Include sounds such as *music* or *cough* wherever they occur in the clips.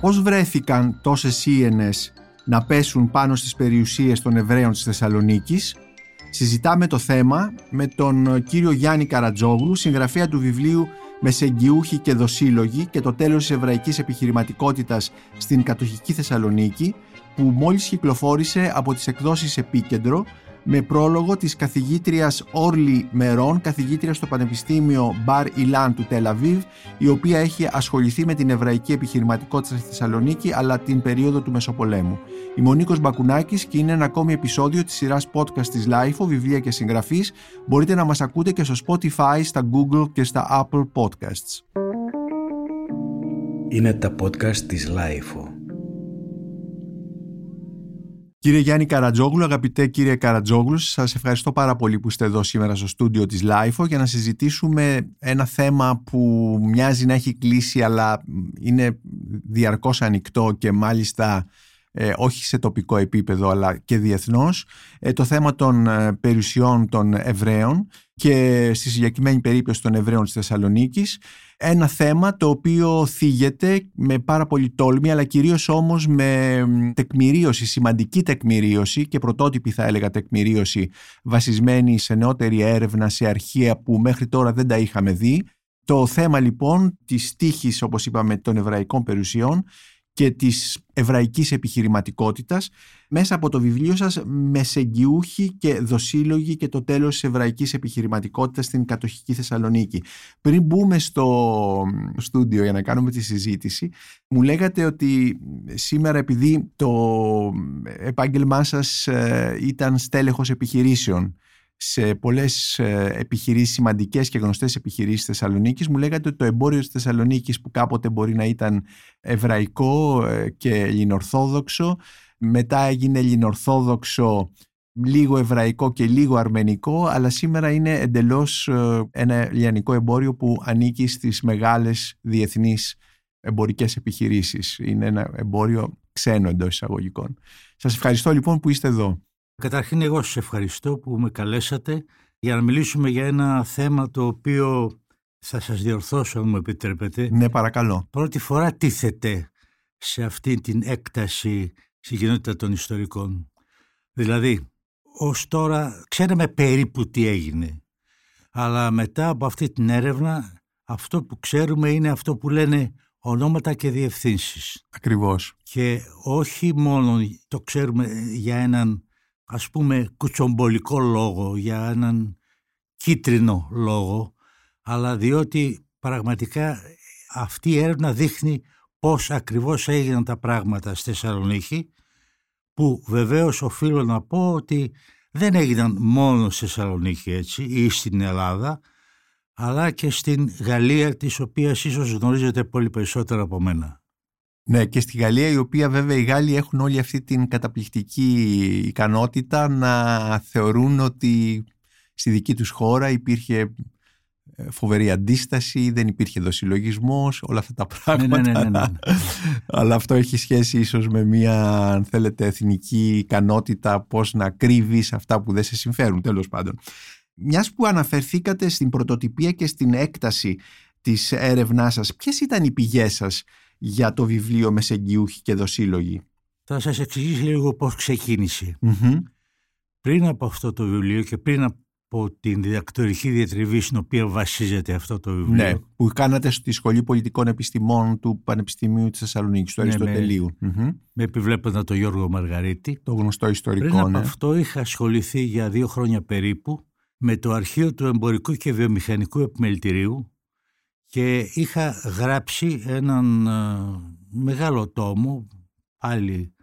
πώς βρέθηκαν τόσες σύενες να πέσουν πάνω στις περιουσίες των Εβραίων της Θεσσαλονίκης; Συζητάμε το θέμα με τον κύριο Γιάννη Καρατζόγλου, συγγραφέα του βιβλίου «Μεσεγγιούχοι και δοσύλλογοι και το τέλος της εβραϊκής επιχειρηματικότητας στην κατοχική Θεσσαλονίκη» που μόλις κυκλοφόρησε από τις εκδόσεις Επίκεντρο με πρόλογο της καθηγήτριας Όρλι Μερών, καθηγήτρια στο Πανεπιστήμιο Μπαρ Ιλάν του Τελαβίβ, η οποία έχει ασχοληθεί με την εβραϊκή επιχειρηματικότητα στη Θεσσαλονίκη αλλά την περίοδο του Μεσοπολέμου. Είμαι ο Νίκος Μπακουνάκης και είναι ένα ακόμη επεισόδιο της σειράς podcast της LIFO, βιβλία και συγγραφής. Μπορείτε να μας ακούτε και στο Spotify, στα Google και στα Apple Podcasts. Είναι τα podcast της LIFO. Κύριε Γιάννη Καρατζόγλου, αγαπητέ κύριε Καρατζόγλου, σας ευχαριστώ πάρα πολύ που είστε εδώ σήμερα στο στούντιο της LIFO για να συζητήσουμε ένα θέμα που μοιάζει να έχει κλείσει αλλά είναι διαρκώς ανοιχτό και μάλιστα ε, όχι σε τοπικό επίπεδο αλλά και διεθνώς, ε, το θέμα των ε, περιουσιών των Εβραίων και στη συγκεκριμένη περίπτωση των Εβραίων της Θεσσαλονίκης ένα θέμα το οποίο θίγεται με πάρα πολύ τόλμη αλλά κυρίως όμως με τεκμηρίωση, σημαντική τεκμηρίωση και πρωτότυπη θα έλεγα τεκμηρίωση βασισμένη σε νεότερη έρευνα, σε αρχεία που μέχρι τώρα δεν τα είχαμε δει. Το θέμα λοιπόν της τύχης όπως είπαμε των εβραϊκών περιουσιών και της εβραϊκής επιχειρηματικότητας μέσα από το βιβλίο σας «Μεσεγγιούχοι και δοσύλλογοι και το τέλος της εβραϊκής επιχειρηματικότητας στην κατοχική Θεσσαλονίκη». Πριν μπούμε στο στούντιο για να κάνουμε τη συζήτηση, μου λέγατε ότι σήμερα επειδή το επάγγελμά σας ε, ήταν στέλεχος επιχειρήσεων σε πολλές ε, επιχειρήσεις, σημαντικές και γνωστές επιχειρήσεις Θεσσαλονίκης. Μου λέγατε ότι το εμπόριο της Θεσσαλονίκης που κάποτε μπορεί να ήταν εβραϊκό ε, και ελληνορθόδοξο, μετά έγινε ελληνορθόδοξο λίγο εβραϊκό και λίγο αρμενικό, αλλά σήμερα είναι εντελώς ε, ένα λιανικό εμπόριο που ανήκει στις μεγάλες διεθνείς εμπορικές επιχειρήσεις. Είναι ένα εμπόριο ξένο εντός εισαγωγικών. Σας ευχαριστώ λοιπόν που είστε εδώ. Καταρχήν εγώ σας ευχαριστώ που με καλέσατε για να μιλήσουμε για ένα θέμα το οποίο θα σας διορθώσω αν μου επιτρέπετε. Ναι παρακαλώ. Πρώτη φορά τίθεται σε αυτή την έκταση στη κοινότητα των ιστορικών. Δηλαδή, ως τώρα ξέραμε περίπου τι έγινε. Αλλά μετά από αυτή την έρευνα αυτό που ξέρουμε είναι αυτό που λένε ονόματα και διευθύνσεις. Ακριβώς. Και όχι μόνο το ξέρουμε για έναν ας πούμε κουτσομπολικό λόγο, για έναν κίτρινο λόγο, αλλά διότι πραγματικά αυτή η έρευνα δείχνει πώς ακριβώς έγιναν τα πράγματα στη Θεσσαλονίκη, που βεβαίως οφείλω να πω ότι δεν έγιναν μόνο στη Θεσσαλονίκη έτσι ή στην Ελλάδα, αλλά και στην Γαλλία, της οποίας ίσως γνωρίζετε πολύ περισσότερο από μένα. Ναι, και στη Γαλλία, η οποία βέβαια οι Γάλλοι έχουν όλη αυτή την καταπληκτική ικανότητα να θεωρούν ότι στη δική τους χώρα υπήρχε ε, φοβερή αντίσταση, δεν υπήρχε δοσυλλογισμός, όλα αυτά τα πράγματα. Ναι, ναι, ναι, ναι, Αλλά αυτό έχει σχέση ίσως με μια, αν θέλετε, εθνική ικανότητα πώς να κρύβεις αυτά που δεν σε συμφέρουν, τέλος πάντων. Μιας που αναφερθήκατε στην πρωτοτυπία και στην έκταση της έρευνάς σας, ποιες ήταν οι πηγές σας για το βιβλίο Μεσεγγιούχοι και Δοσύλλογοι. Θα σας εξηγήσω λίγο πώς ξεκίνησε. Πριν από αυτό το βιβλίο και πριν από την διδακτορική διατριβή στην οποία βασίζεται αυτό το βιβλίο. Ναι, που κάνατε στη Σχολή Πολιτικών Επιστημών του Πανεπιστημίου της Θεσσαλονίκης, του ναι, Αριστοτελείου. Με, με επιβλέποντα τον Γιώργο Μαργαρίτη. Το γνωστό ιστορικό, Πριν ναι. από αυτό είχα ασχοληθεί για δύο χρόνια περίπου με το αρχείο του Εμπορικού και Βιομηχανικού Επιμελητηρίου και είχα γράψει έναν ε, μεγάλο τόμο, πάλι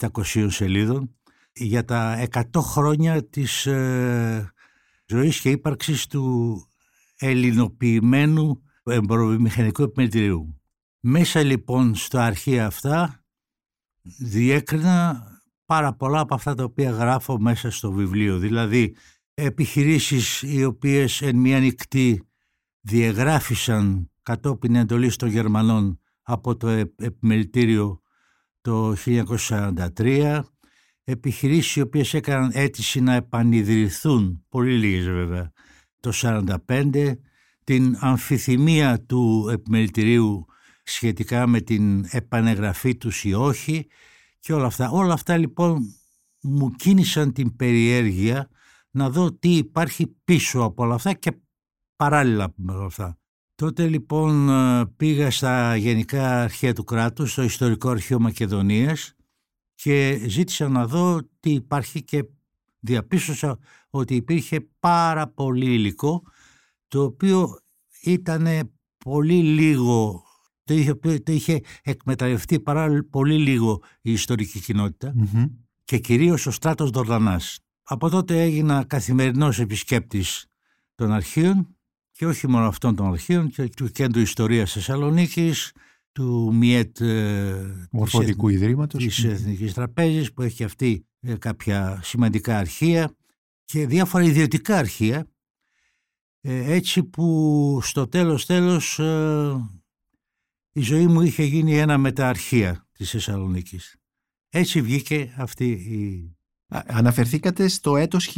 700 σελίδων, για τα 100 χρόνια της ε, ζωής και ύπαρξης του ελληνοποιημένου εμποροβιομηχανικού επιμελητηρίου. Μέσα λοιπόν στα αρχεία αυτά διέκρινα πάρα πολλά από αυτά τα οποία γράφω μέσα στο βιβλίο. Δηλαδή επιχειρήσεις οι οποίες εν μία νυχτή διεγράφησαν κατόπιν εντολής των Γερμανών από το επιμελητήριο το 1943, επιχειρήσεις οι οποίες έκαναν αίτηση να επανειδρυθούν, πολύ λίγες βέβαια, το 1945, την αμφιθυμία του επιμελητηρίου σχετικά με την επανεγραφή τους ή όχι και όλα αυτά. Όλα αυτά λοιπόν μου κίνησαν την περιέργεια να δω τι υπάρχει πίσω από όλα αυτά και παράλληλα με όλα αυτά. Τότε λοιπόν πήγα στα Γενικά Αρχαία του Κράτους, στο Ιστορικό Αρχείο Μακεδονίας και ζήτησα να δω τι υπάρχει και διαπίστωσα ότι υπήρχε πάρα πολύ υλικό το οποίο ήταν πολύ λίγο το είχε, το είχε εκμεταλλευτεί πάρα πολύ λίγο η ιστορική και κυρίως ο στράτος Δορδανάς. Από τότε έγινα καθημερινός επισκέπτης των αρχείων και όχι μόνο αυτών των αρχείων και του Κέντρου Ιστορίας Θεσσαλονίκης, του ΜΙΕΤ ε, Μορφωτικού της, Ιδρύματος. της Εθνικής Τραπέζης που έχει αυτή ε, κάποια σημαντικά αρχεία και διάφορα ιδιωτικά αρχεία. Ε, έτσι που στο τέλος τέλος η ζωή μου είχε γίνει ένα με τα αρχεία της Θεσσαλονίκης. Έτσι βγήκε αυτή η... Αναφερθήκατε στο έτος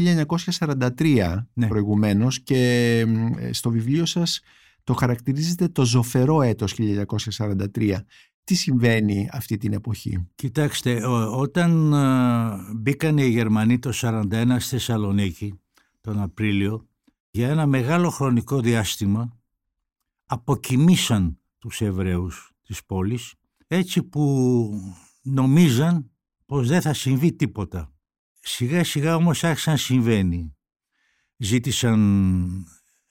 1943 ναι. προηγουμένως και στο βιβλίο σας το χαρακτηρίζετε το ζωφερό έτος 1943. Τι συμβαίνει αυτή την εποχή; Κοιτάξτε, όταν μπήκαν οι Γερμανοί το 1941 στη Θεσσαλονίκη τον Απρίλιο, για ένα μεγάλο χρονικό διάστημα αποκοιμήσαν τους Εβραίους της πόλης έτσι που νομίζαν πως δεν θα συμβεί τίποτα. Σιγά σιγά όμως άρχισαν να συμβαίνει. Ζήτησαν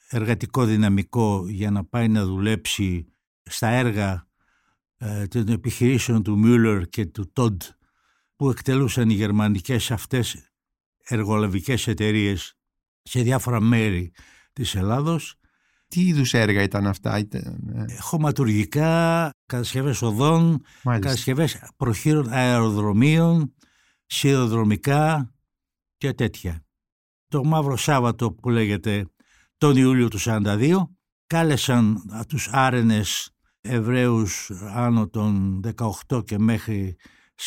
εργατικό δυναμικό για να πάει να δουλέψει στα έργα ε, των επιχειρήσεων του Μιούλερ και του Τόντ που εκτελούσαν οι γερμανικές αυτές εργολαβικές εταιρείες σε διάφορα μέρη της Ελλάδος τι είδους έργα ήταν αυτά, ήταν... Ε; Χωματουργικά, κατασκευές οδών, κατασκευές προχείρων αεροδρομίων, σιδηροδρομικά και τέτοια. Το Μαύρο Σάββατο που λέγεται τον Ιούλιο του 1942 κάλεσαν τους άρενες Εβραίους άνω των 18 και μέχρι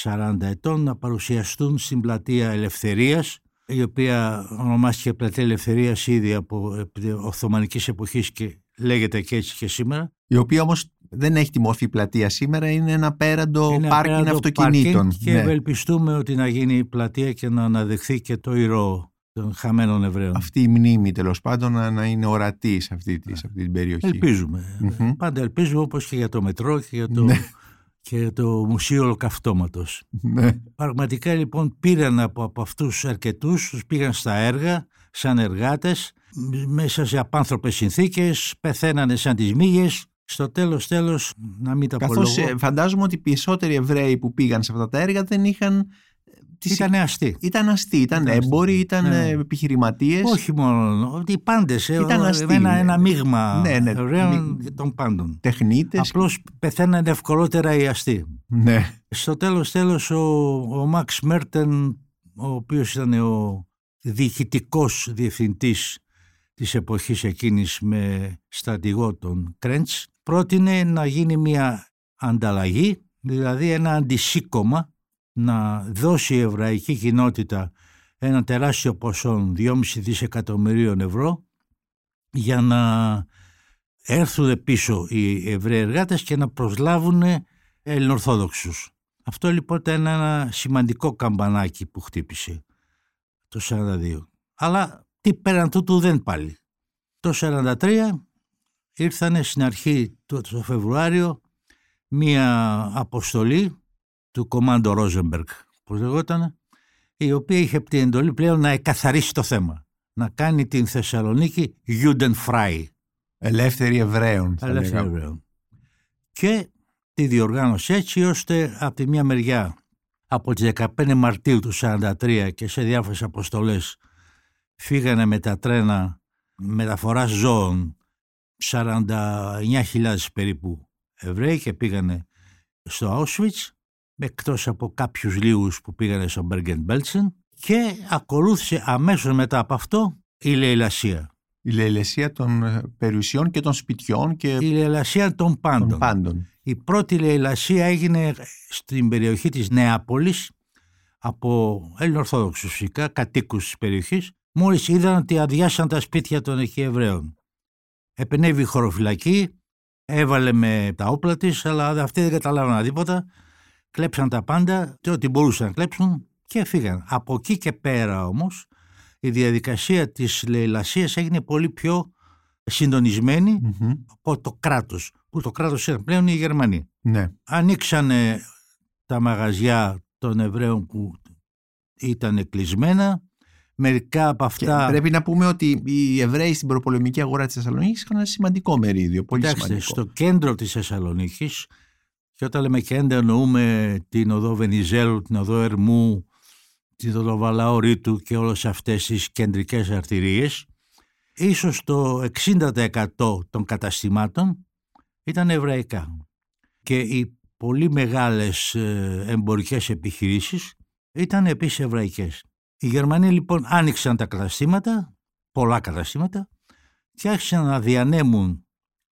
40 ετών να παρουσιαστούν στην πλατεία Ελευθερίας η οποία ονομάστηκε Πλατεία Ελευθερίας ήδη από Οθωμανικής εποχής και λέγεται και έτσι και σήμερα. Η οποία όμως δεν έχει τη μορφή πλατεία σήμερα, είναι ένα πέραντο πάρκινγκ αυτοκινήτων. Και ναι. ευελπιστούμε ότι να γίνει η πλατεία και να αναδεχθεί και το ηρώο των χαμένων Εβραίων. Αυτή η μνήμη τέλος πάντων να, είναι ορατή σε αυτή, σε αυτή την περιοχή. Ελπίζουμε. Πάντα ελπίζουμε όπως και για το μετρό και για το ναι και το Μουσείο Ολοκαυτώματος. Ναι. Πραγματικά λοιπόν πήραν από, από αυτούς αρκετούς, τους πήγαν στα έργα σαν εργάτες, μέσα σε απάνθρωπες συνθήκες, πεθαίνανε σαν τις μύγες, στο τέλος τέλος να μην τα Καθώς ε, φαντάζομαι ότι οι περισσότεροι Εβραίοι που πήγαν σε αυτά τα έργα δεν είχαν ήταν αστεί. Ήταν αστεί, ήταν, ήταν έμποροι, ήταν ναι. ναι. επιχειρηματίες. Όχι μόνο. Οι πάντες. Ε, ήταν αστεί. Ένα, ναι. ένα μείγμα ναι, ναι, των πάντων. Τεχνίτες. Απλώς πεθαίνανε ευκολότερα οι αστεί. Ναι. Στο τέλος τέλος ο, ο Μαξ Μέρτεν, ο οποίος ήταν ο διοικητικός διευθυντής της εποχής εκείνης με στρατηγό τον Κρέντς πρότεινε να γίνει μια ανταλλαγή δηλαδή ένα αντισύκωμα να δώσει η εβραϊκή κοινότητα ένα τεράστιο ποσό 2,5 δισεκατομμυρίων ευρώ για να έρθουν πίσω οι Εβραίοι εργάτες και να προσλάβουν Ελληνορθόδοξους. Αυτό λοιπόν ήταν ένα σημαντικό καμπανάκι που χτύπησε το 1942. Αλλά τι πέραν τούτου δεν πάλι. Το 1943 ήρθανε στην αρχή του Φεβρουάριο μία αποστολή του κομμάντο Ρόζεμπεργκ, που λεγόταν, η οποία είχε την εντολή πλέον να εκαθαρίσει το θέμα. Να κάνει την Θεσσαλονίκη Judenfrei. Ελεύθερη Εβραίων. Ελεύθερη Εβραίων. Και τη διοργάνωσε έτσι ώστε από τη μια μεριά από τις 15 Μαρτίου του 1943 και σε διάφορες αποστολές φύγανε με τα τρένα μεταφοράς ζώων 49.000 περίπου Εβραίοι και πήγανε στο Auschwitz εκτός από κάποιους λίγους που πήγανε στο Μπέργκεν Μπέλτσεν και ακολούθησε αμέσως μετά από αυτό η λαιλασία. Η λαιλασία των ε, περιουσιών και των σπιτιών και... Η λαιλασία των πάντων. πάντων. Η πρώτη λαιλασία έγινε στην περιοχή της Νεάπολης από Έλληνο-Ορθόδοξους φυσικά, κατοίκους της περιοχής, μόλις είδαν ότι αδειάσαν τα σπίτια των εκεί Εβραίων. Επενέβη η χωροφυλακή, έβαλε με τα όπλα της, αλλά αυτοί δεν καταλάβαιναν τίποτα. Κλέψαν τα πάντα, και ό,τι μπορούσαν να κλέψουν και φύγαν. Από εκεί και πέρα όμως, η διαδικασία της λαιλασίας έγινε πολύ πιο συντονισμενη από το κράτος, που το κράτος ήταν πλέον οι Γερμανοί. Ναι. Ανοίξανε τα μαγαζιά των Εβραίων που ήταν κλεισμένα, Μερικά από αυτά. Και πρέπει να πούμε ότι οι Εβραίοι στην προπολεμική αγορά της Θεσσαλονίκης είχαν ένα σημαντικό μερίδιο. Πολύ Κοιτάξτε, σημαντικό. στο κέντρο της Θεσσαλονίκης, και όταν λέμε κέντρο, εννοούμε την οδό Βενιζέλου, την οδό Ερμού, την οδό Βαλαωρίτου και όλες αυτές τις κεντρικές αρτηρίες. Ίσως το 60% των καταστημάτων ήταν εβραϊκά. Και οι πολύ μεγάλες ε, εμπορικές επιχειρήσεις ήταν επίσης εβραϊκές. Οι Γερμανοί λοιπόν άνοιξαν τα καταστήματα, πολλά καταστήματα, και άρχισαν να διανέμουν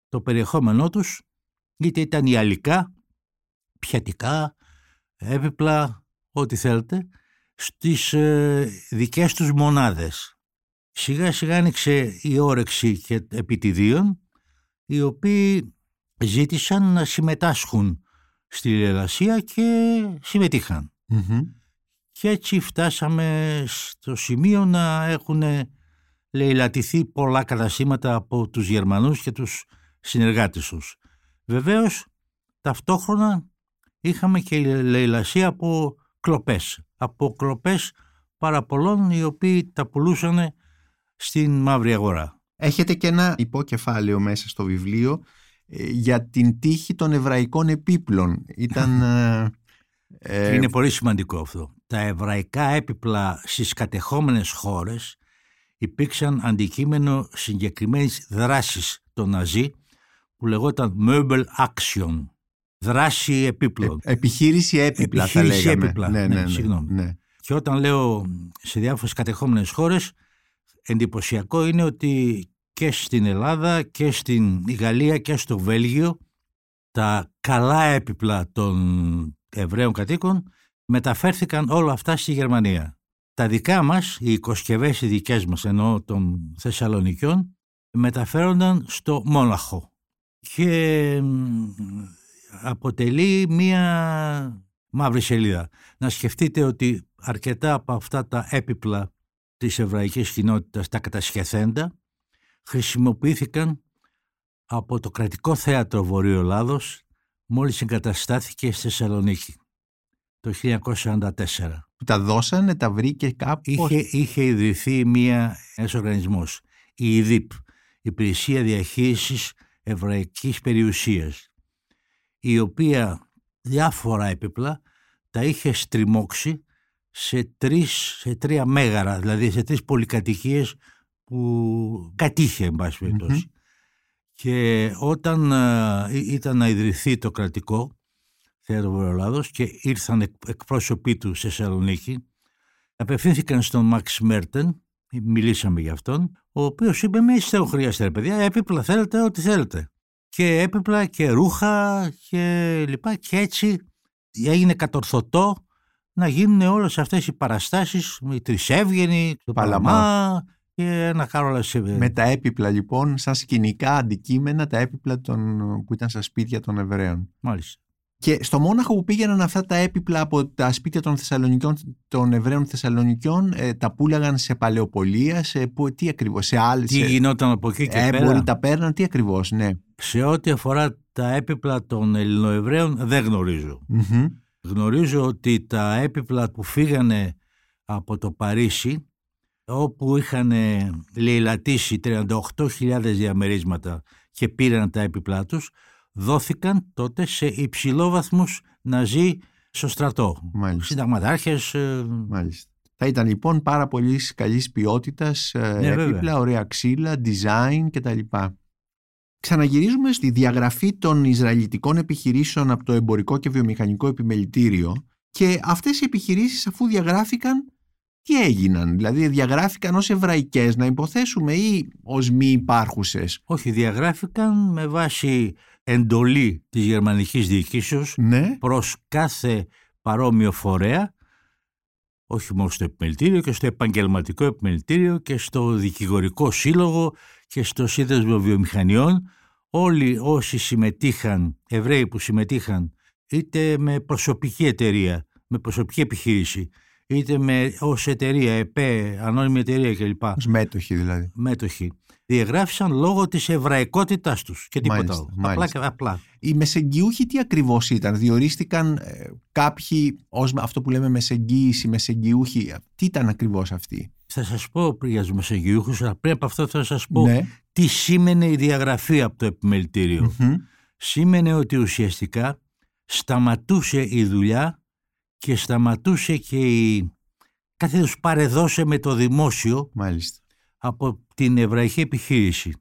το περιεχόμενό τους, είτε ήταν ιαλικά, πιατικά, έπιπλα, ό,τι θέλετε, στις ε, δικές τους μονάδες. Σιγά σιγά άνοιξε η όρεξη και επιτιδίων, οι οποίοι ζήτησαν να συμμετάσχουν στη λελασία και συμμετείχαν. Και έτσι φτάσαμε στο σημείο να έχουν λαιλατηθεί πολλά καταστήματα από τους Γερμανούς και τους συνεργάτες τους. Βεβαίως, ταυτόχρονα είχαμε και λαιλασία από κλοπές. Από κλοπές πάρα πολλών οι οποίοι τα πουλούσαν στην μαύρη αγορά. Έχετε και ένα υπόκεφάλαιο μέσα στο βιβλίο ε, για την τύχη των εβραϊκών επίπλων. Ήταν... *laughs* Ε, Είναι πολύ σημαντικό αυτό. Τα εβραϊκά έπιπλα στις κατεχόμενες χώρες υπήρξαν αντικείμενο συγκεκριμένης δράσης των Ναζί που λεγόταν Meuble Action. Δράση επίπλων. Ε, επιχείρηση έπιπλα επιχείρηση θα λέγαμε. Έπιπλα. Ναι, ναι, ναι, συγγνώμη. ναι. Και όταν λέω σε διάφορες κατεχόμενες χώρες εντυπωσιακό είναι ότι και στην Ελλάδα και στην Γαλλία και στο Βέλγιο τα καλά έπιπλα των Εβραίων κατοίκων μεταφέρθηκαν όλα αυτά στη Γερμανία. Τα δικά μας, οι οικοσκευές οι δικές μας εννοώ των Θεσσαλονικιών, μεταφέρονταν στο Μόναχο και αποτελεί μία μαύρη σελίδα. Να σκεφτείτε ότι αρκετά από αυτά τα έπιπλα της εβραϊκής κοινότητας, τα κατασχεθέντα, χρησιμοποιήθηκαν από το κρατικό θέατρο Βορείου Ελλάδος μόλις εγκαταστάθηκε στη Θεσσαλονίκη το 1944. Που τα δώσανε, τα βρήκε κάπου. Είχε, είχε ιδρυθεί μία, ένας οργανισμός, η ΙΔΙΠ, Υπηρεσία Διαχείρισης Εβραϊκής Περιουσίας, η οποία διάφορα έπιπλα τα είχε στριμώξει σε, τρεις, σε τρία μέγαρα, δηλαδή σε τρεις πολυκατοικίες που κατήχε, εν πάση περιπτώσει. Και όταν ε, ήταν να ιδρυθεί το κρατικό θέατρο Βορειοελλάδος και ήρθαν εκπρόσωποι του σε Θεσσαλονίκη, απευθύνθηκαν στον Μαξ Μέρτεν, μιλήσαμε για αυτόν, ο οποίος είπε με δεν χρειάζεται ρε παιδιά, έπιπλα θέλετε ό,τι θέλετε. Και έπιπλα και ρούχα και λοιπά και έτσι έγινε κατορθωτό να γίνουν όλες αυτές οι παραστάσεις, η Τρισέβγενη, το Παλαμά. Παλαμά και ένα κάρο Με τα έπιπλα λοιπόν, σαν σκηνικά αντικείμενα, τα έπιπλα των, που ήταν στα σπίτια των Εβραίων. Μάλιστα. Και στο Μόναχο που πήγαιναν αυτά τα έπιπλα από τα σπίτια των, Θεσσαλονικιών, των Εβραίων Θεσσαλονικιών, ε, τα πούλαγαν σε παλαιοπολία, σε που, τι ακριβώς, σε άλλες... Τι σε, γινόταν από εκεί και έμποροι πέρα; τα παίρναν, τι ακριβώς, ναι. Σε ό,τι αφορά τα έπιπλα των Ελληνοεβραίων δεν γνωρίζω. Μμμ. Γνωρίζω ότι τα έπιπλα που φύγανε από το Παρίσι όπου είχαν λαιλατήσει 38.000 διαμερίσματα και πήραν τα έπιπλά τους δόθηκαν τότε σε υψηλόβαθμους ναζί στο στρατό. Μάλιστα. Συνταγματάρχες, ε, Μάλιστα. Θα ήταν λοιπόν πάρα πολύ καλής ποιότητας Ναι, έπιπλα, βέβαια. ωραία ξύλα, design κτλ. Ξαναγυρίζουμε στη διαγραφή των Ισραηλιτικών επιχειρήσεων από το εμπορικό και βιομηχανικό επιμελητήριο και αυτές οι επιχειρήσεις αφού διαγράφηκαν τι έγιναν, δηλαδή διαγράφηκαν ως εβραϊκές να υποθέσουμε ή ως μη υπάρχουσες; όχι διαγράφηκαν με βάση εντολή της γερμανικής διοικήσεως Ναι, προς κάθε παρόμοιο φορέα, όχι μόνο στο επιμελητήριο και στο επαγγελματικό επιμελητήριο και στο δικηγορικό σύλλογο και στο σύνδεσμο βιομηχανιών, όλοι όσοι συμμετείχαν, Εβραίοι που συμμετείχαν, είτε με προσωπική εταιρεία, με προσωπική επιχείρηση, είτε με ως εταιρεία, ΕΠΕ, ανώνυμη εταιρεία κλπ. Ως μέτοχοι δηλαδή. Μέτοχοι. Διεγράφησαν λόγω της εβραϊκότητάς τους και τίποτα Μάλιστα, άλλο. μάλιστα. Απλά και απλά. Οι μεσεγγιούχοι τι ακριβώς ήταν, διορίστηκαν ε, κάποιοι ως αυτό που λέμε μεσεγγύηση, μεσεγγιούχοι. Τι ήταν ακριβώς αυτοί; Θα σας πω για τους μεσεγγιούχους, αλλά πριν από αυτό θα σας πω Ναι. τι σήμαινε η διαγραφή από το επιμελητήριο. Μμμ. Σήμαινε ότι ουσιαστικά σταματούσε η δουλειά και σταματούσε και η κάθε τους παρεδώσε με το δημόσιο Μάλιστα. από την εβραϊκή επιχείρηση.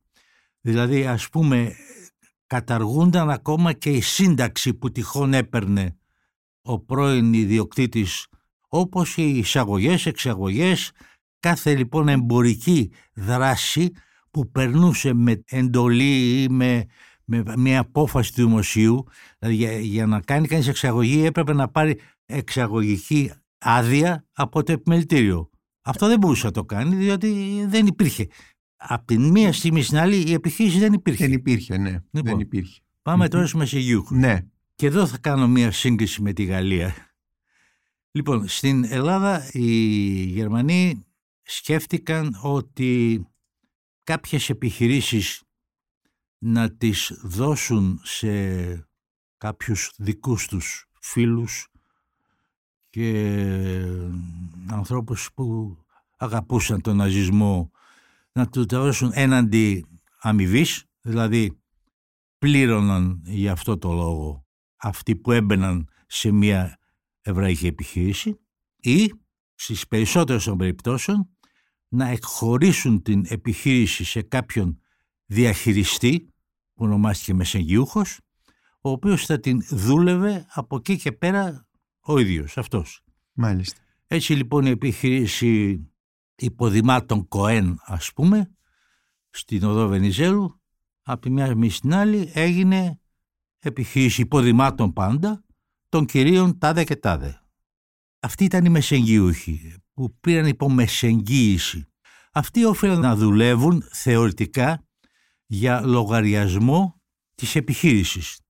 Δηλαδή ας πούμε καταργούνταν ακόμα και η σύνταξη που τυχόν έπαιρνε ο πρώην ιδιοκτήτης όπως και οι εισαγωγές, εξαγωγές, κάθε λοιπόν εμπορική δράση που περνούσε με εντολή ή με, με μια απόφαση του δημοσίου. Δηλαδή για, για να κάνει κανείς εξαγωγή έπρεπε να πάρει εξαγωγική άδεια από το επιμελητήριο. Αυτό δεν μπορούσε να το κάνει διότι δεν υπήρχε. Από την μία στιγμή στην άλλη η επιχείρηση δεν υπήρχε. Δεν υπήρχε, ναι. Λοιπόν. Δεν υπήρχε. Πάμε Μμμ. τώρα στους Μεσηγιούχους. Ναι. Και εδώ θα κάνω μία σύγκριση με τη Γαλλία. Λοιπόν, στην Ελλάδα οι Γερμανοί σκέφτηκαν ότι κάποιες επιχειρήσεις να τις δώσουν σε κάποιους δικούς τους φίλους και ανθρώπους που αγαπούσαν τον ναζισμό να του τα δώσουν έναντι αμοιβής, δηλαδή πλήρωναν για αυτό το λόγο αυτοί που έμπαιναν σε μια εβραϊκή επιχείρηση ή στις περισσότερες των περιπτώσεων να εκχωρήσουν την επιχείρηση σε κάποιον διαχειριστή που ονομάστηκε μεσεγγιούχος ο οποίος θα την δούλευε από εκεί και πέρα ο ίδιος αυτός. Μάλιστα. Έτσι λοιπόν η επιχείρηση υποδημάτων Κοέν ας πούμε στην οδό Βενιζέλου από τη μια στιγμή στην άλλη έγινε επιχείρηση υποδημάτων πάντα των κυρίων τάδε και τάδε. Αυτοί ήταν οι μεσεγγιούχοι που πήραν υπό μεσεγγύηση. Αυτοί όφελαν να δουλεύουν θεωρητικά για λογαριασμό της επιχείρησης.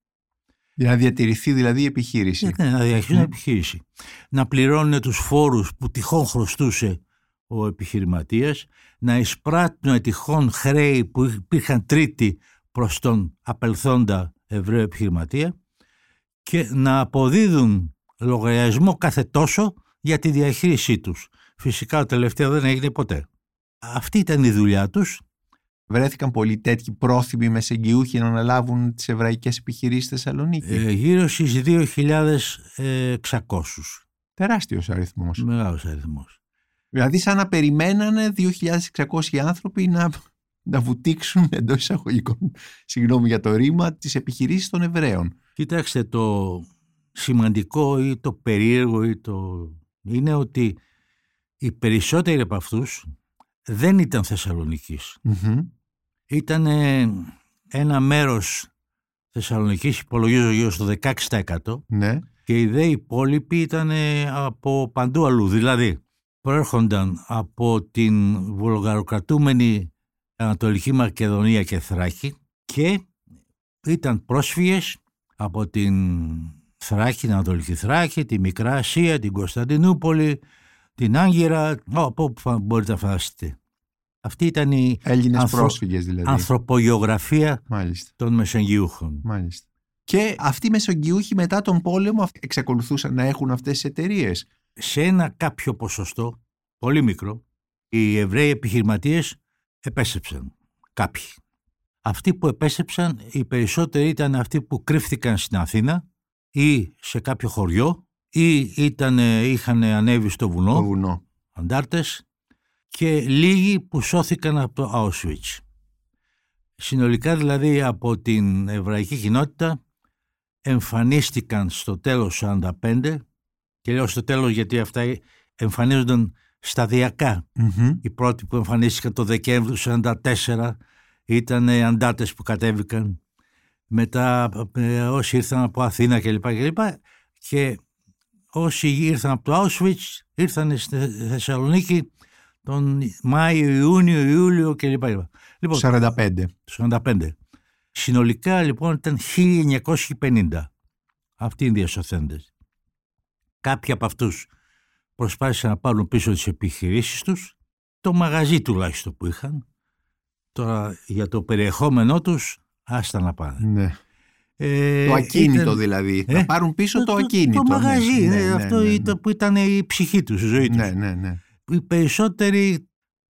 Για να διατηρηθεί δηλαδή η επιχείρηση. Ναι, να διαχειρίζουν Μμ. επιχείρηση. Να πληρώνουν τους φόρους που τυχόν χρωστούσε ο επιχειρηματίας, να εισπράττουν τυχόν χρέη που υπήρχαν τρίτη προς τον απελθόντα Εβραίο επιχειρηματία και να αποδίδουν λογαριασμό κάθε τόσο για τη διαχείρισή τους. Φυσικά το τελευταίο δεν έγινε ποτέ. Αυτή ήταν η δουλειά τους. Βρέθηκαν πολλοί τέτοιοι πρόθυμοι μεσεγγιούχοι να αναλάβουν τις εβραϊκές επιχειρήσεις στη Θεσσαλονίκη. Ε, γύρω στις 2.600. Τεράστιος αριθμός. Μεγάλος αριθμός. Δηλαδή σαν να περιμένανε 2.600 άνθρωποι να, να βουτήξουν εντός εισαγωγικών, συγγνώμη για το ρήμα, τις επιχειρήσεις των Εβραίων. Κοιτάξτε, το σημαντικό ή το περίεργο ή το... είναι ότι οι περισσότεροι από αυτούς δεν ήταν Θεσσαλονικής. Μμμ. Ήταν ένα μέρος Θεσσαλονικής, υπολογίζω γύρω στο 16% Ναι. και οι δε υπόλοιποι ήταν από παντού αλλού. Δηλαδή, προέρχονταν από την βουλγαροκρατούμενη Ανατολική Μακεδονία και Θράκη και ήταν πρόσφυγες από την Θράκη, την Ανατολική Θράκη, τη Μικρά Ασία, την Κωνσταντινούπολη, την Άγκυρα, από όπου μπορείτε να φανταστείτε. Αυτή ήταν η Έλληνες Ανθρω- πρόσφυγες δηλαδή. ανθρωπογεωγραφία Μάλιστα. των Μεσογειούχων. Μάλιστα. Και αυτοί οι μεσογειούχοι μετά τον πόλεμο εξακολουθούσαν να έχουν αυτές τις εταιρείες. σε ένα κάποιο ποσοστό, πολύ μικρό, οι Εβραίοι επιχειρηματίες επέστρεψαν. Κάποιοι. Αυτοί που επέστρεψαν, οι περισσότεροι ήταν αυτοί που κρύφτηκαν στην Αθήνα ή σε κάποιο χωριό ή ήταν, είχαν ανέβει στο βουνό, Το βουνό. αντάρτες και λίγοι που σώθηκαν από το Auschwitz. Συνολικά δηλαδή από την εβραϊκή κοινότητα εμφανίστηκαν στο τέλος 45 και λέω στο τέλος γιατί αυτά εμφανίζονταν σταδιακά. Μμμ. Οι πρώτοι που εμφανίστηκαν το Δεκέμβριο του 1944 ήταν οι αντάρτες που κατέβηκαν. Μετά ε, όσοι ήρθαν από Αθήνα κλπ. κλπ. Και όσοι ήρθαν από το Auschwitz ήρθαν στη Θεσσαλονίκη τον Μάιο, Ιούνιο, Ιούλιο κλπ. Λοιπόν, 45. το 45. Συνολικά λοιπόν ήταν 1950 αυτοί οι διασωθέντες. Κάποιοι από αυτούς προσπάθησαν να πάρουν πίσω τις επιχειρήσεις τους, το μαγαζί τουλάχιστον που είχαν. Τώρα για το περιεχόμενό τους άστα να πάνε. Ναι. Ε, το ακίνητο δηλαδή. Ε; Θα πάρουν πίσω το, ακίνητο. Το, μαγαζί. Ναι, ναι, ναι, αυτό ναι, που ήταν η ψυχή τους, η ζωή τους. Ναι, ναι, ναι. Οι περισσότεροι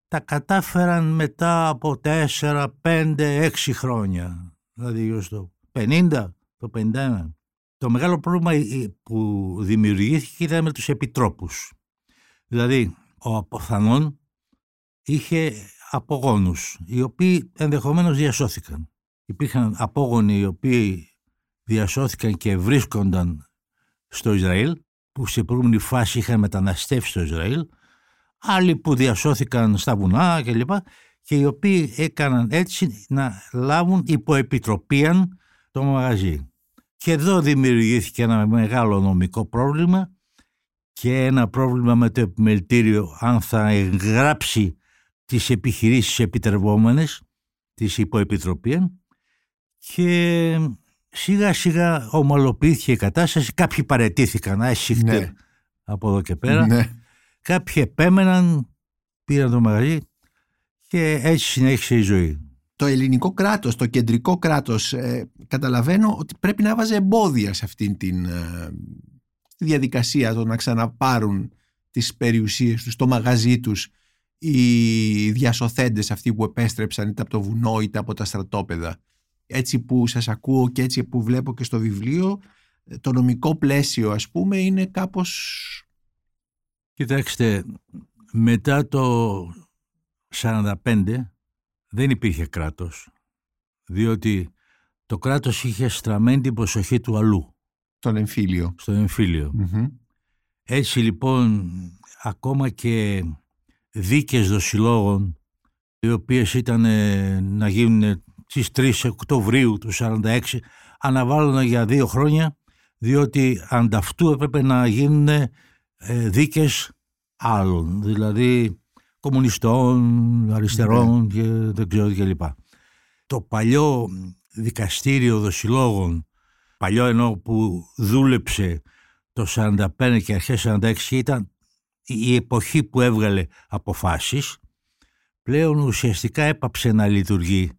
τα κατάφεραν μετά από 4, 5, 6 χρόνια. Δηλαδή γύρω στο 50, το 51. Το μεγάλο πρόβλημα που δημιουργήθηκε ήταν με τους επιτρόπους. Δηλαδή, ο Αποθανόν είχε απογόνους, οι οποίοι ενδεχομένως διασώθηκαν. Υπήρχαν απόγονοι οι οποίοι διασώθηκαν και βρίσκονταν στο Ισραήλ, που σε προηγούμενη φάση είχαν μεταναστεύσει στο Ισραήλ, άλλοι που διασώθηκαν στα βουνά κλπ. Και, και οι οποίοι έκαναν έτσι να λάβουν υποεπιτροπίαν το μαγαζί. Και εδώ δημιουργήθηκε ένα μεγάλο νομικό πρόβλημα και ένα πρόβλημα με το επιμελητήριο αν θα εγγράψει τις επιχειρήσεις επιτρεπόμενες της υποεπιτροπίαν και σιγά σιγά ομαλοποιήθηκε η κατάσταση. Κάποιοι παρετήθηκαν, άσυχτε ναι. από εδώ και πέρα. Ναι. Κάποιοι επέμεναν, πήραν το μαγαζί και έτσι συνέχισε η ζωή το ελληνικό κράτος, το κεντρικό κράτος ε, καταλαβαίνω ότι πρέπει να βάζει εμπόδια σε αυτήν την ε, διαδικασία το να ξαναπάρουν τις περιουσίες τους, το μαγαζί τους οι διασωθέντες αυτοί που επέστρεψαν είτε από το βουνό είτε από τα στρατόπεδα. Έτσι που σας ακούω και έτσι που βλέπω και στο βιβλίο το νομικό πλαίσιο ας πούμε είναι κάπως... Κοιτάξτε, μετά το 45 δεν υπήρχε κράτος, διότι το κράτος είχε στραμμένη την προσοχή του αλλού. Στον εμφύλιο. Στον εμφυλιο Έτσι λοιπόν ακόμα και δίκες δοσιλόγων οι οποίες ήταν να γίνουν στις 3 Οκτωβρίου του 1946 αναβάλλονταν για δύο χρόνια διότι ανταυτού έπρεπε να γίνουν ε, δίκες άλλων. Δηλαδή κομμουνιστών, αριστερών ναι. και δεν ξέρω τι κλπ. Το παλιό δικαστήριο δοσιλόγων, παλιό ενώ που δούλεψε το 45 και αρχές 46 ήταν η εποχή που έβγαλε αποφάσεις, πλέον ουσιαστικά έπαψε να λειτουργεί.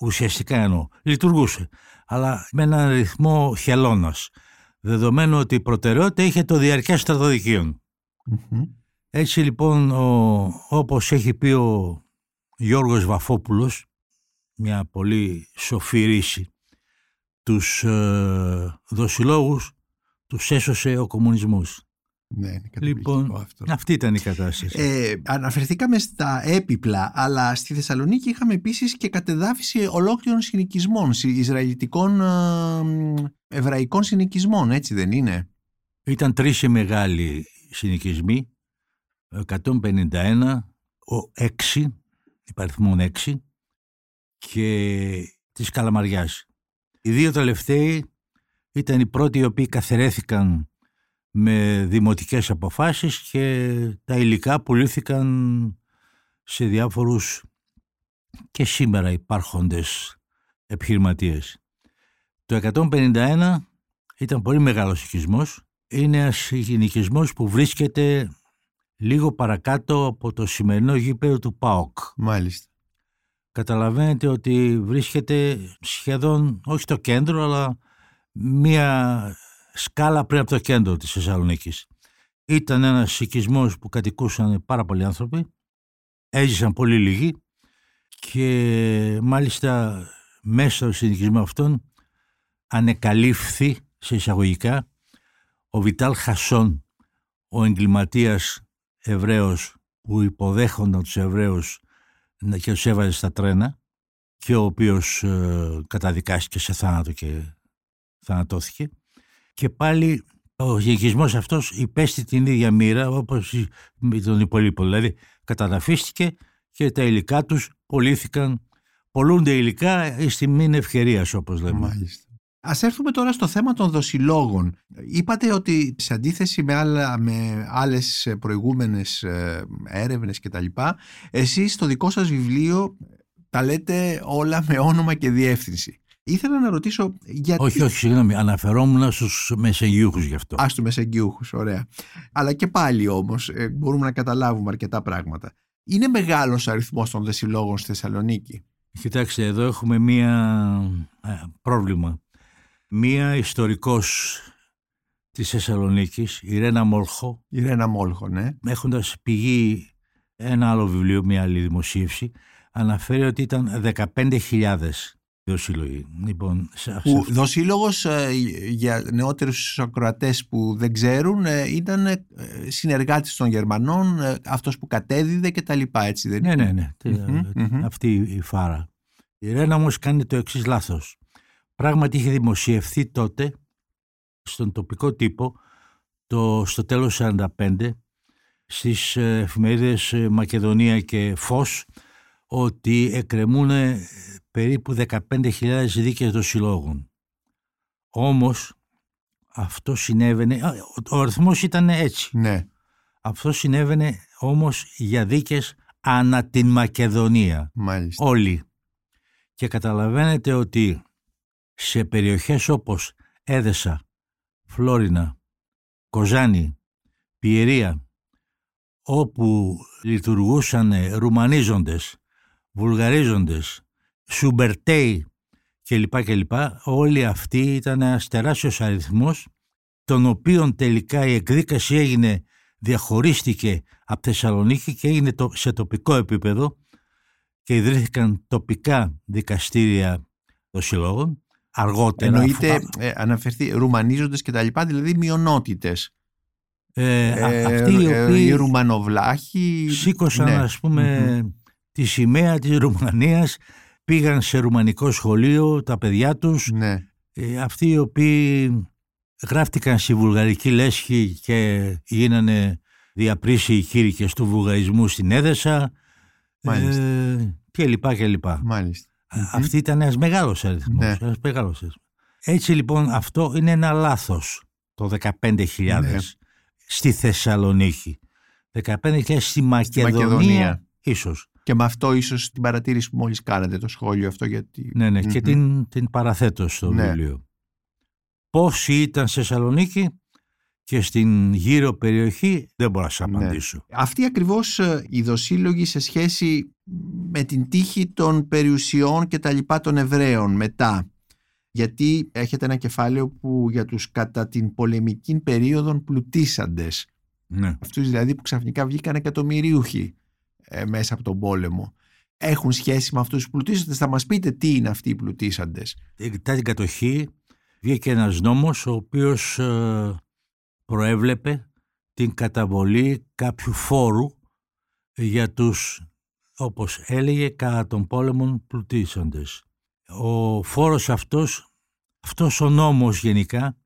Ουσιαστικά εννοώ. Λειτουργούσε. Αλλά με έναν ρυθμό χελώνας. Δεδομένου ότι η προτεραιότητα είχε το διαρκές στρατοδικείων. Έτσι λοιπόν, ο, όπως έχει πει ο Γιώργος Βαφόπουλος, μια πολύ σοφή ρίση, τους ε, δοσιλόγους τους έσωσε ο κομμουνισμός. Ναι, λοιπόν, αυτό. αυτή ήταν η κατάσταση. Ε, αναφερθήκαμε στα έπιπλα, αλλά στη Θεσσαλονίκη είχαμε επίσης και κατεδάφιση ολόκληρων συνοικισμών, Ισραηλιτικών ε, εβραϊκών συνοικισμών, έτσι δεν είναι; Ήταν τρεις οι μεγάλοι συνοικισμοί 151, ο 6, υπαριθμόν 6 και της Καλαμαριάς. Οι δύο τελευταίοι ήταν οι πρώτοι οι οποίοι καθαιρέθηκαν με δημοτικές αποφάσεις και τα υλικά πουλήθηκαν σε διάφορους και σήμερα υπάρχοντες επιχειρηματίες. Το 151 ήταν πολύ μεγάλος οικισμός. Είναι ένας οικισμός που βρίσκεται λίγο παρακάτω από το σημερινό γήπεδο του ΠΑΟΚ. Μάλιστα. Καταλαβαίνετε ότι βρίσκεται σχεδόν, όχι στο κέντρο, αλλά μία σκάλα πριν από το κέντρο της Θεσσαλονίκης. Ήταν ένας οικισμός που κατοικούσαν πάρα πολλοί άνθρωποι, έζησαν πολύ λίγοι και μάλιστα μέσα στο συνοικισμό αυτόν ανεκαλύφθη σε εισαγωγικά ο Βιτάλ Χασόν, ο εγκληματίας Εβραίος που υποδέχονταν τους Εβραίους και τους έβαζε στα τρένα και ο οποίος ε, καταδικάστηκε σε θάνατο και θανατώθηκε και πάλι ο γενικισμός αυτός υπέστη την ίδια μοίρα όπως με τον υπολείπο δηλαδή καταδαφίστηκε και τα υλικά τους πωλήθηκαν πολλούνται υλικά εις τιμήν ευκαιρίας όπως λέμε. Μάλιστα. Ας έρθουμε τώρα στο θέμα των δοσιλόγων. Είπατε ότι σε αντίθεση με, άλλα, με άλλες προηγούμενες ε, έρευνες και τα λοιπά, εσείς στο δικό σας βιβλίο Τα λέτε όλα με όνομα και διεύθυνση. Ήθελα να ρωτήσω γιατί... Όχι, όχι, συγγνώμη, αναφερόμουν στους μεσεγγιούχους γι' αυτό. Α, στους μεσεγγιούχους, ωραία. Αλλά και πάλι όμως ε, μπορούμε να καταλάβουμε αρκετά πράγματα. Είναι μεγάλος αριθμός των δεσιλόγων στη Θεσσαλονίκη. Κοιτάξτε, εδώ έχουμε μία ε, πρόβλημα. Μία ιστορικός της Θεσσαλονίκης, η Ρένα Μόλχο. Η Ρένα Μόλχο, ναι. Έχοντας πηγή ένα άλλο βιβλίο, μια άλλη δημοσίευση, αναφέρει ότι ήταν 15.000 δοσύλλογοι. Λοιπόν, που δοσύλλογος ε, για νεότερους ακροατές που δεν ξέρουν ε, ήταν ε, συνεργάτης των Γερμανών, ε, αυτός που κατέδιδε και τα λοιπά, έτσι δεν ναι, ναι, ναι, ναι. Αυτή η φάρα. Η Ρένα όμως κάνει το εξής λάθος. Πράγματι είχε δημοσιευθεί τότε στον τοπικό τύπο το, στο τέλος 45 στις εφημερίδες Μακεδονία και Φως ότι εκκρεμούν περίπου 15.000 δίκες των συλλόγων. Όμως αυτό συνέβαινε, ο αριθμός ήταν έτσι. Ναι. Αυτό συνέβαινε όμως για δίκες ανά την Μακεδονία. Μάλιστα. Όλοι. Και καταλαβαίνετε ότι σε περιοχές όπως Έδεσα, Φλόρινα, Κοζάνη, Πιερία, όπου λειτουργούσαν ρουμανίζοντες, βουλγαρίζοντες, Σουμπερτέι κλπ. κλπ. Όλοι αυτοί ήταν ένας τεράστιος αριθμός τον οποίον τελικά η εκδίκαση έγινε, διαχωρίστηκε από Θεσσαλονίκη και έγινε σε τοπικό επίπεδο και ιδρύθηκαν τοπικά δικαστήρια των συλλόγων αργότερα. Εννοείται, ε, αναφερθεί, ρουμανίζοντες και τα λοιπά, δηλαδή μειονότητες. Ε, ε, αυτοί οι ε, οποίοι οι Ρουμανοβλάχοι σήκωσαν ναι. ας πούμε τη σημαία της Ρουμανίας πήγαν σε ρουμανικό σχολείο τα παιδιά τους ναι. ε, αυτοί οι οποίοι γράφτηκαν στη βουλγαρική λέσχη και γίνανε διαπρίσιοι κήρυκες του βουλγαρισμού στην Έδεσα ε, και λοιπά και λοιπά. Μάλιστα. Αυτή ήταν ένας μεγάλος αριθμός. Ναι. Ένας μεγάλος αριθμός. Έτσι λοιπόν αυτό είναι ένα λάθος το 15.000 ναι. στη Θεσσαλονίκη. 15.000 στη Μακεδονία, Μακεδονία. ίσως. Και με αυτό ίσως την παρατήρηση που μόλις κάνατε το σχόλιο αυτό γιατί... Ναι, ναι, και την, την παραθέτω στο ναι. βιβλίο. Πόσοι ήταν σε Θεσσαλονίκη και στην γύρω περιοχή δεν μπορώ να σας ναι. απαντήσω. Αυτή ακριβώς ε, η δοσύλλογη σε σχέση με την τύχη των περιουσιών και τα λοιπά των Εβραίων μετά. Γιατί έχετε ένα κεφάλαιο που για τους κατά την πολεμική περίοδο πλουτίσαντες. Ναι. Αυτούς δηλαδή που ξαφνικά βγήκαν εκατομμυρίουχοι ε, μέσα από τον πόλεμο έχουν σχέση με αυτούς τους πλουτίσαντες. Θα μας πείτε τι είναι αυτοί οι πλουτίσαντες. Μετά την κατοχή βγήκε ένας νόμος ο οποίος ε, προέβλεπε την καταβολή κάποιου φόρου για τους, όπως έλεγε, κατά των πόλεμων πλουτίσαντες. Ο φόρος αυτός, αυτός ο νόμος γενικά,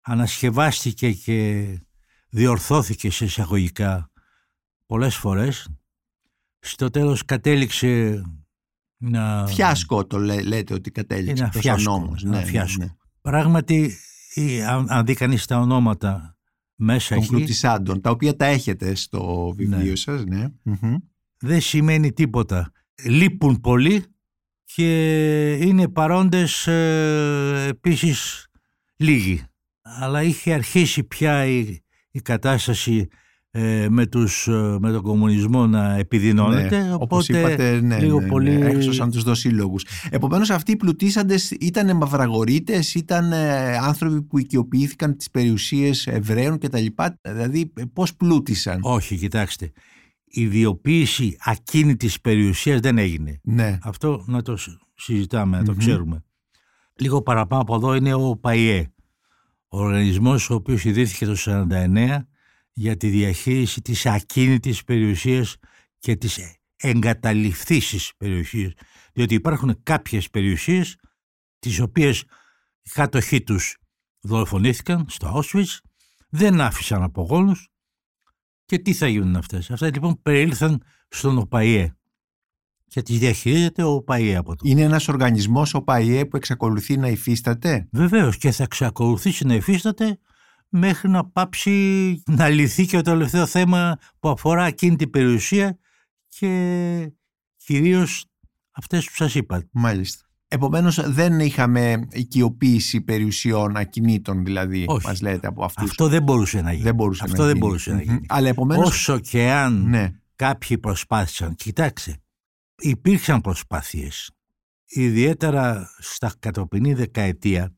ανασκευάστηκε και διορθώθηκε σε εισαγωγικά πολλές φορές στο τέλος κατέληξε να... Φιάσκο το λέτε ότι κατέληξε ένα φιάσκο, νόμος. Ναι, φιάσκο. Ναι. Πράγματι, αν δει κανείς τα ονόματα μέσα Των πλουτισάντων, τα οποία τα έχετε στο βιβλίο ναι. σας, ναι. Δεν σημαίνει τίποτα. Λείπουν πολύ και είναι παρόντες ε, επίσης λίγοι. Αλλά είχε αρχίσει πια η, η κατάσταση ε, με, τους, ε, με τον κομμουνισμό να επιδεινώνεται. Ναι, οπότε όπως είπατε, ναι, λίγο ναι, ναι, πολύ... έξωσαν τους δοσύλλογους. Επομένως αυτοί οι πλουτίσαντες ήταν μαυραγορείτες, ήταν ε, άνθρωποι που οικειοποιήθηκαν τις περιουσίες Εβραίων κτλ. Δηλαδή πώς πλούτησαν; Όχι, κοιτάξτε. Η ιδιοποίηση ακίνητης περιουσίας δεν έγινε. Ναι. Αυτό να το συζητάμε, να το ξέρουμε. Λίγο παραπάνω από εδώ είναι ο ΠΑΙΕ. Ο οργανισμός ο οποίος ιδρύθηκε το 1949 για τη διαχείριση της ακίνητης περιουσίας και της εγκαταλειφθήσης περιουσίας. Διότι υπάρχουν κάποιες περιουσίες τις οποίες οι κάτοχοί τους δολοφονήθηκαν στο Auschwitz, δεν άφησαν απογόνους και τι θα γίνουν αυτές; Αυτά λοιπόν περίλθαν στον ΟΠΑΙΕ και τις διαχειρίζεται ο ΟΠΑΙΕ από το. Είναι ένας οργανισμός ΟΠΑΙΕ που εξακολουθεί να υφίσταται; Βεβαίως και θα εξακολουθήσει να υφίσταται μέχρι να πάψει να λυθεί και το τελευταίο θέμα που αφορά εκείνη την περιουσία και κυρίως αυτές που σας είπα. Μάλιστα. Επομένως δεν είχαμε οικειοποίηση περιουσιών ακινήτων δηλαδή Όχι. μας λέτε από αυτούς. Αυτό δεν μπορούσε να γίνει. Δεν μπορούσε Αυτό να δεν γίνει. μπορούσε να Μμμ. γίνει. Αλλά επομένως Όσο και αν ναι, κάποιοι προσπάθησαν, κοιτάξτε, υπήρξαν προσπάθειες. Ιδιαίτερα στα κατοπινή δεκαετία,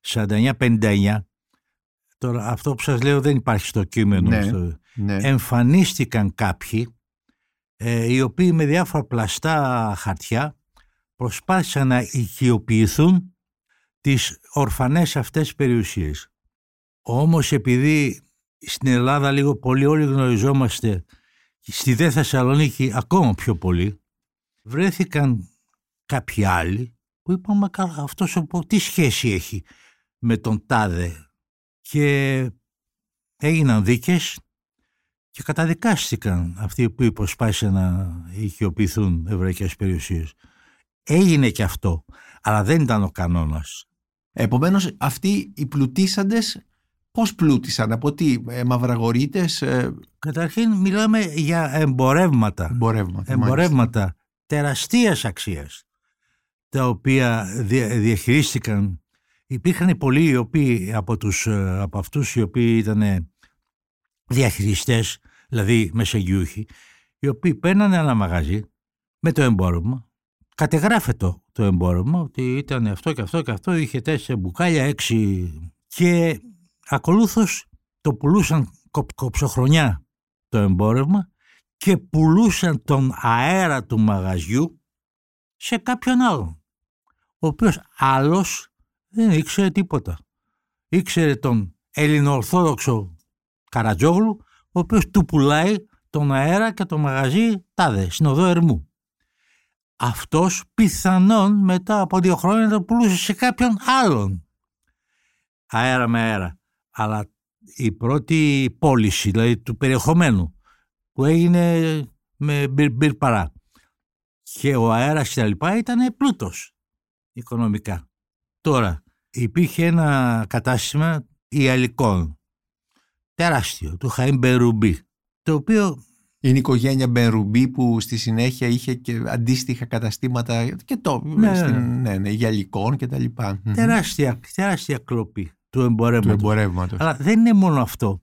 49-59, τώρα αυτό που σας λέω δεν υπάρχει στο κείμενο, Ναι. στο- ναι. εμφανίστηκαν κάποιοι ε, οι οποίοι με διάφορα πλαστά χαρτιά προσπάθησαν να οικειοποιηθούν τις ορφανές αυτές περιουσίες. Όμως επειδή στην Ελλάδα λίγο πολύ όλοι γνωριζόμαστε στη δε Θεσσαλονίκη ακόμα πιο πολύ βρέθηκαν κάποιοι άλλοι που είπαν «Μα καλά αυτός ο, τι σχέση έχει με τον τάδε» και έγιναν δίκες και καταδικάστηκαν αυτοί που προσπάθησαν να οικειοποιηθούν εβραϊκές περιουσίες. Έγινε και αυτό, αλλά δεν ήταν ο κανόνας. Επομένως αυτοί οι πλουτίσαντες πώς πλούτησαν, από τι, ε, μαυραγορείτες, ε, Καταρχήν μιλάμε για εμπορεύματα, εμπορεύματα. εμπορεύματα τεραστίας αξίας, τα οποία δια- διαχειρίστηκαν. Υπήρχαν πολλοί οι οποίοι από, τους, ε, από αυτούς οι οποίοι ήταν διαχειριστές, δηλαδή μεσαγιούχοι, οι οποίοι παίρνανε ένα μαγαζί με το εμπόρευμα, κατεγράφεται το εμπόρευμα ότι ήταν αυτό και αυτό και αυτό, είχε τέσσερα μπουκάλια, έξι και ακολούθως το πουλούσαν κο- κοψοχρονιά το εμπόρευμα και πουλούσαν τον αέρα του μαγαζιού σε κάποιον άλλον, ο οποίος άλλος δεν ήξερε τίποτα. Ήξερε τον ελληνοορθόδοξο Καρατζόγλου, ο οποίος του πουλάει τον αέρα και το μαγαζί τάδε, στην οδό Ερμού. Αυτός πιθανόν μετά από δύο χρόνια το πουλούσε σε κάποιον άλλον. Αέρα με αέρα. Αλλά η πρώτη πώληση, δηλαδή του περιεχομένου, που έγινε με μπυρ, μπυρ παρά. Και ο αέρας και τα λοιπά ήταν πλούτος οικονομικά. Τώρα, υπήρχε ένα κατάστημα ιαλικών, τεράστιο, του Χαΐμ Μπερουμπή, το οποίο Είναι η οικογένεια Μπενρουμπή που στη συνέχεια είχε και αντίστοιχα καταστήματα και το, Ναι, στην, ναι, ναι, γυαλικών και τα λοιπά. Μμμ. τεράστια, τεράστια κλοπή του Του εμπορεύματος. εμπορεύματος. Αλλά δεν είναι μόνο αυτό.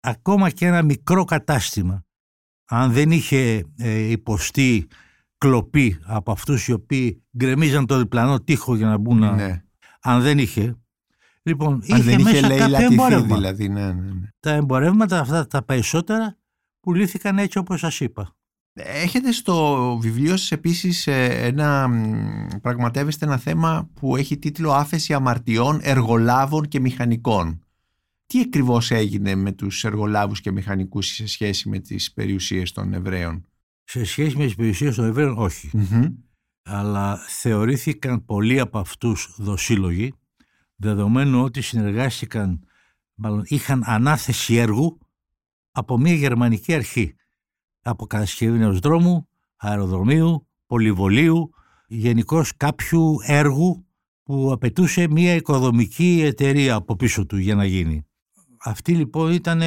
Ακόμα και ένα μικρό κατάστημα, αν δεν είχε ε, υποστεί κλοπή από αυτούς οι οποίοι γκρεμίζαν το διπλανό τοίχο για να μπουν, να- ναι. Αν δεν είχε. Λοιπόν, Αν είχε δεν είχε μέσα λέει κάποιο λατιθεί εμπόρευμα. δηλαδή. Ναι, ναι, ναι. Τα εμπορεύματα αυτά τα περισσότερα πουλήθηκαν έτσι όπως σας είπα. Έχετε στο βιβλίο σας επίσης ε, ένα, μ, πραγματεύεστε ένα θέμα που έχει τίτλο «Άφεση αμαρτιών εργολάβων και μηχανικών». Τι ακριβώς έγινε με τους εργολάβους και μηχανικούς σε σχέση με τις περιουσίες των Εβραίων; Σε σχέση με τις περιουσίες των Εβραίων όχι. Μμμ. Αλλά θεωρήθηκαν πολλοί από αυτούς δοσύλλογοι δεδομένου ότι συνεργάστηκαν, μάλλον είχαν ανάθεση έργου από μια γερμανική αρχή από κατασκευή ενός δρόμου, αεροδρομίου, πολυβολίου, γενικώς κάποιου έργου που απαιτούσε μια οικοδομική εταιρεία από πίσω του για να γίνει. Αυτοί λοιπόν ήταν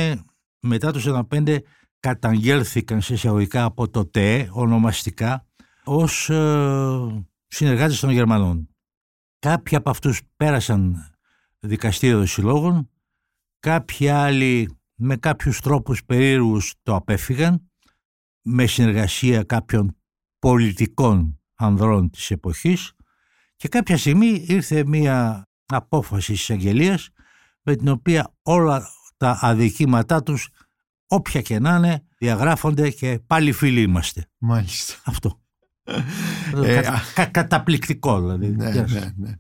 μετά το 1945 καταγγέλθηκαν σε εισαγωγικά από το ΤΕ ονομαστικά ως ε, συνεργάτες των Γερμανών. Κάποιοι από αυτούς πέρασαν δικαστήριο των συλλόγων, κάποιοι άλλοι με κάποιους τρόπους περίεργους το απέφυγαν, με συνεργασία κάποιων πολιτικών ανδρών της εποχής και κάποια στιγμή ήρθε μία απόφαση της αγγελίας με την οποία όλα τα αδικήματά τους όποια και να είναι διαγράφονται και πάλι φίλοι είμαστε. Μάλιστα. Αυτό. Ε, Κα- κα- καταπληκτικό δηλαδή. Ναι, Γεια σας. ναι, ναι.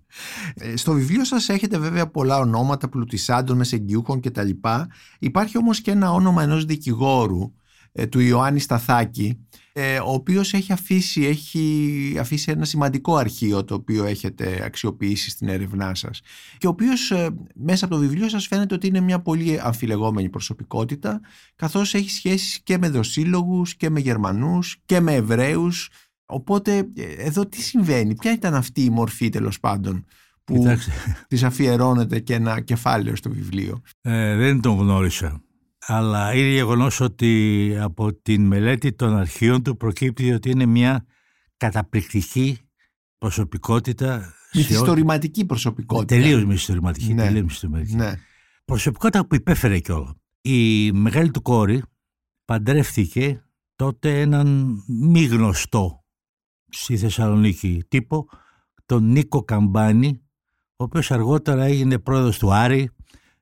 Ε, Στο βιβλίο σας έχετε βέβαια πολλά ονόματα πλουτισάντων, μεσεγγιούχων κτλ. Υπάρχει όμως και ένα όνομα ενός δικηγόρου, ε, του Ιωάννη Σταθάκη, ε, ο οποίος έχει αφήσει, έχει αφήσει ένα σημαντικό αρχείο το οποίο έχετε αξιοποιήσει στην έρευνά σας και ο οποίος ε, μέσα από το βιβλίο σας φαίνεται ότι είναι μια πολύ αμφιλεγόμενη προσωπικότητα καθώς έχει σχέσεις και με δοσύλλογους και με Γερμανούς και με Εβραίους Οπότε ε, εδώ τι συμβαίνει, ποια ήταν αυτή η μορφή τέλος πάντων που Κοιτάξτε, της αφιερώνεται και ένα κεφάλαιο στο βιβλίο; ε, δεν τον γνώρισα. Αλλά είναι γεγονός ότι από την μελέτη των αρχείων του προκύπτει ότι είναι μια καταπληκτική προσωπικότητα. Μυθιστορηματική προσωπικότητα. Τελείως μυθιστορηματική. Ναι. τελείως μυθιστορηματική. Ναι. Προσωπικότητα που υπέφερε κιόλα. Η μεγάλη του κόρη παντρεύτηκε τότε έναν μη γνωστό στη Θεσσαλονίκη τύπο, τον Νίκο Καμπάνη, ο οποίος αργότερα έγινε πρόεδρος του Άρη,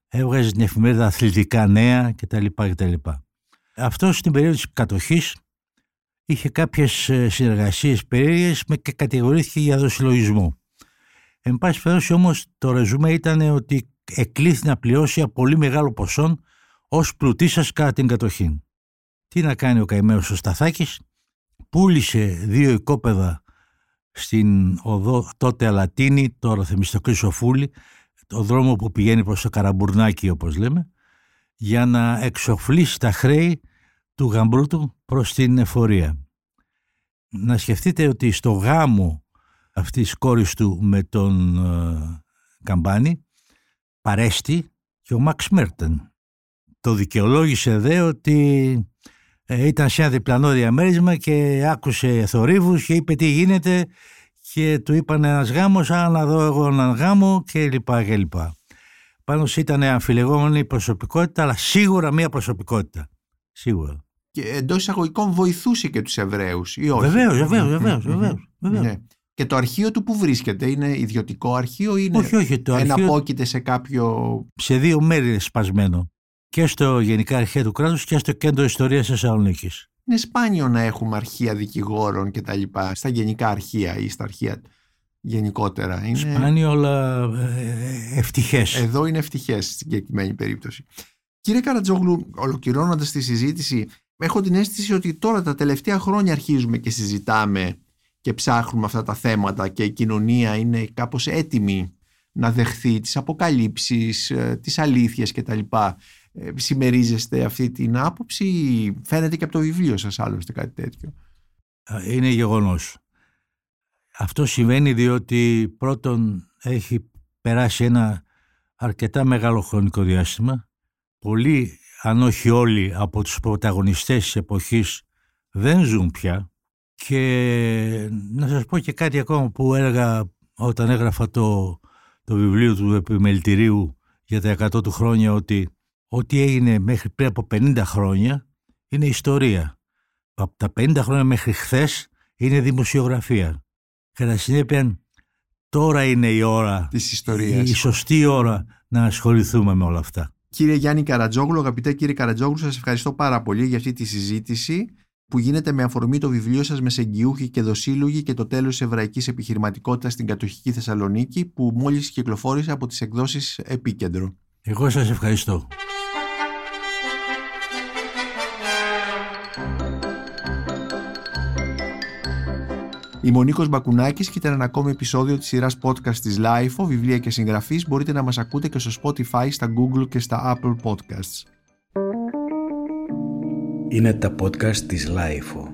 έβγαζε την εφημερίδα αθλητικά νέα κτλ. κτλ. Αυτός στην περίοδο της κατοχής είχε κάποιες ε, συνεργασίες περίεργες με και κατηγορήθηκε για δοσυλλογισμό. Εν πάση περιπτώσει όμως το ρεζούμε ήταν ότι εκλήθη να πληρώσει ένα πολύ μεγάλο ποσό ως πλουτίσας κατά την κατοχή. Τι να κάνει ο καημένος ο Σταθάκης, πούλησε δύο οικόπεδα στην οδό τότε Αλατίνη, τώρα Θεμιστοκλής Σοφούλη, το δρόμο που πηγαίνει προς το Καραμπουρνάκι όπως λέμε, για να εξοφλήσει τα χρέη του γαμπρού του προς την εφορία. Να σκεφτείτε ότι στο γάμο αυτής της κόρης του με τον ε, Καμπάνη παρέστη και ο Μαξ Μέρτεν. Το δικαιολόγησε δε ότι ε, ήταν σε ένα διπλανό διαμέρισμα και άκουσε θορύβους και είπε τι γίνεται και του είπαν ένας γάμος, α, να δω εγώ έναν γάμο και λοιπά και λοιπά. Πάνω σε ήταν αμφιλεγόμενη προσωπικότητα, αλλά σίγουρα μία προσωπικότητα. Σίγουρα. Και εντός εισαγωγικών βοηθούσε και τους Εβραίους, ή όχι; Βεβαίως, βεβαίως, Μμμ, βεβαίως. μμμ, βεβαίως. Ναι. Και το αρχείο του που βρίσκεται, είναι ιδιωτικό αρχείο ή είναι Όχι, όχι, το αρχείο εναπόκειται σε κάποιο. σε δύο μέρη είναι σπασμένο. Και στο Γενικά Αρχαία του Κράτους και στο Κέντρο Ιστορίας Θεσσαλονίκης. Είναι σπάνιο να έχουμε αρχεία δικηγόρων και τα λοιπά στα γενικά αρχεία ή στα αρχεία γενικότερα. Είναι... Σπάνιο, αλλά ευτυχές. Εδώ είναι ευτυχές στην συγκεκριμένη περίπτωση. Κύριε Καρατζόγλου, ολοκληρώνοντας τη συζήτηση, έχω την αίσθηση ότι τώρα τα τελευταία χρόνια αρχίζουμε και συζητάμε και ψάχνουμε αυτά τα θέματα και η κοινωνία είναι κάπως έτοιμη να δεχθεί τις αποκαλύψεις, ε, τις αλήθειες κτλ. Ε, Συμμερίζεστε αυτή την άποψη ή φαίνεται και από το βιβλίο σας άλλωστε κάτι τέτοιο; Είναι γεγονός. Αυτό συμβαίνει διότι πρώτον έχει περάσει ένα αρκετά μεγάλο χρονικό διάστημα. Πολλοί, αν όχι όλοι, από τους πρωταγωνιστές της εποχής δεν ζουν πια. Και να σας πω και κάτι ακόμα που έλεγα όταν έγραφα το, το βιβλίο του επιμελητηρίου για τα 100 του χρόνια ότι ό,τι έγινε μέχρι πριν από 50 χρόνια είναι ιστορία. Από τα 50 χρόνια μέχρι χθες είναι δημοσιογραφία. Κατά συνέπεια τώρα είναι η ώρα, Της ιστορίας. η σωστή ώρα να ασχοληθούμε με όλα αυτά. Κύριε Γιάννη Καρατζόγλου, αγαπητέ κύριε Καρατζόγλου, σας ευχαριστώ πάρα πολύ για αυτή τη συζήτηση που γίνεται με αφορμή το βιβλίο σας «Μεσεγγιούχοι και δοσύλλογοι και το τέλος της εβραϊκής επιχειρηματικότητας στην κατοχική Θεσσαλονίκη» που μόλις κυκλοφόρησε από τις εκδόσεις Επίκεντρο. Εγώ σας ευχαριστώ. Είμαι ο Νίκος Μπακουνάκης και ήταν ένα ακόμη επεισόδιο της σειράς podcast της LIFO, βιβλία και συγγραφής. Μπορείτε να μας ακούτε και στο Spotify, στα Google και στα Apple Podcasts. Είναι τα podcast της Lifeo.